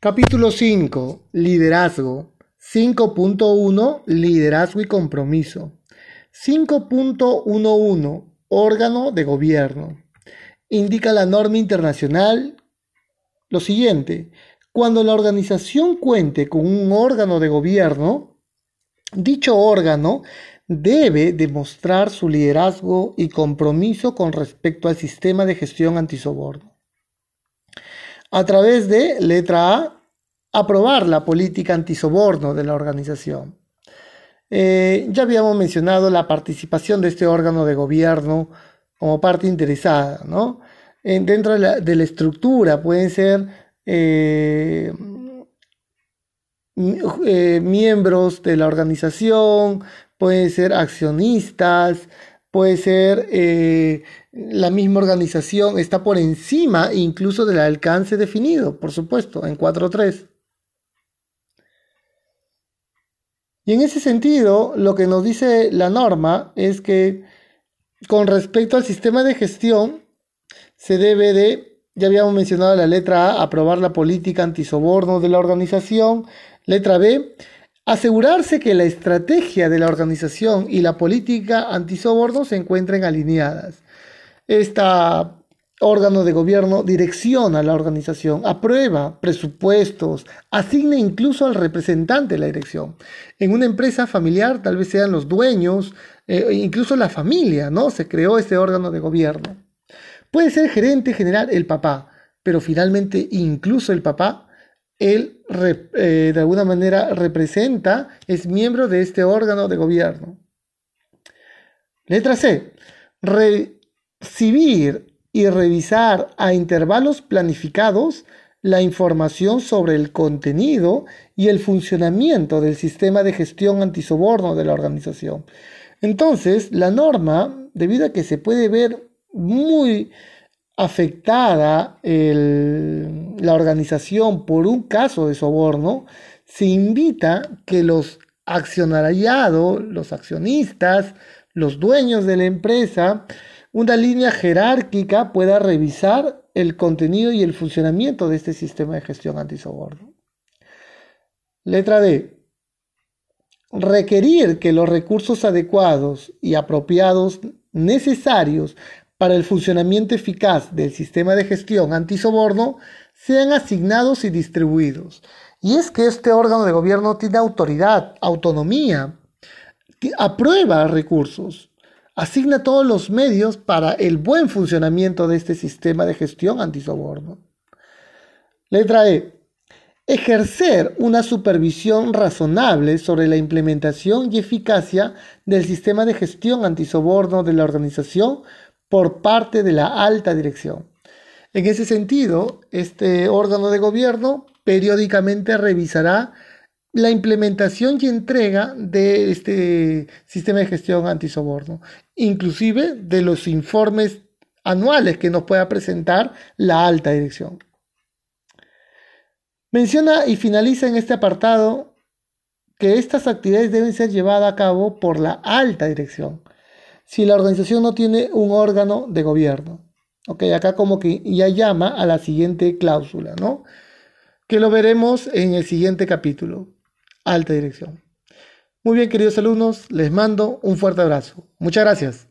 Capítulo 5. Liderazgo. 5.1. Liderazgo y compromiso. 5.11. Órgano de gobierno. Indica la norma internacional lo siguiente. Cuando la organización cuente con un órgano de gobierno, dicho órgano debe demostrar su liderazgo y compromiso con respecto al sistema de gestión antisoborno. A través de, letra A, aprobar la política antisoborno de la organización. Eh, ya habíamos mencionado la participación de este órgano de gobierno como parte interesada, ¿no? dentro de la, estructura pueden ser eh, eh, miembros de la organización, pueden ser accionistas, puede ser eh, la misma organización, está por encima incluso del alcance definido, por supuesto, en 4.3. Y en ese sentido, lo que nos dice la norma es que con respecto al sistema de gestión, se debe de, ya habíamos mencionado la letra A, aprobar la política antisoborno de la organización, letra B, asegurarse que la estrategia de la organización y la política antisoborno se encuentren alineadas. Este órgano de gobierno direcciona la organización, aprueba presupuestos, asigna incluso al representante de la dirección. En una empresa familiar tal vez sean los dueños, eh, incluso la familia, ¿no? Se creó este órgano de gobierno. Puede ser gerente general el papá, pero finalmente incluso el papá él eh, de alguna manera representa, es miembro de este órgano de gobierno. Letra C. Recibir y revisar a intervalos planificados la información sobre el contenido y el funcionamiento del sistema de gestión antisoborno de la organización. Entonces, la norma, debido a que se puede ver muy afectada la organización por un caso de soborno, se invita que los accionariados, los accionistas, los dueños de la empresa, una línea jerárquica pueda revisar el contenido y el funcionamiento de este sistema de gestión antisoborno. Letra D. Requerir que los recursos adecuados y apropiados necesarios para el funcionamiento eficaz del sistema de gestión antisoborno sean asignados y distribuidos. Y es que este órgano de gobierno tiene autoridad, autonomía, aprueba recursos, asigna todos los medios para el buen funcionamiento de este sistema de gestión antisoborno. Letra E. Ejercer una supervisión razonable sobre la implementación y eficacia del sistema de gestión antisoborno de la organización por parte de la alta dirección. En ese sentido, este órgano de gobierno periódicamente revisará la implementación y entrega de este sistema de gestión antisoborno, inclusive de los informes anuales que nos pueda presentar la alta dirección. Menciona y finaliza en este apartado que estas actividades deben ser llevadas a cabo por la alta dirección, si la organización no tiene un órgano de gobierno. Ok, acá como que ya llama a la siguiente cláusula, ¿no? Que lo veremos en el siguiente capítulo. Alta dirección. Muy bien, queridos alumnos, les mando un fuerte abrazo. Muchas gracias.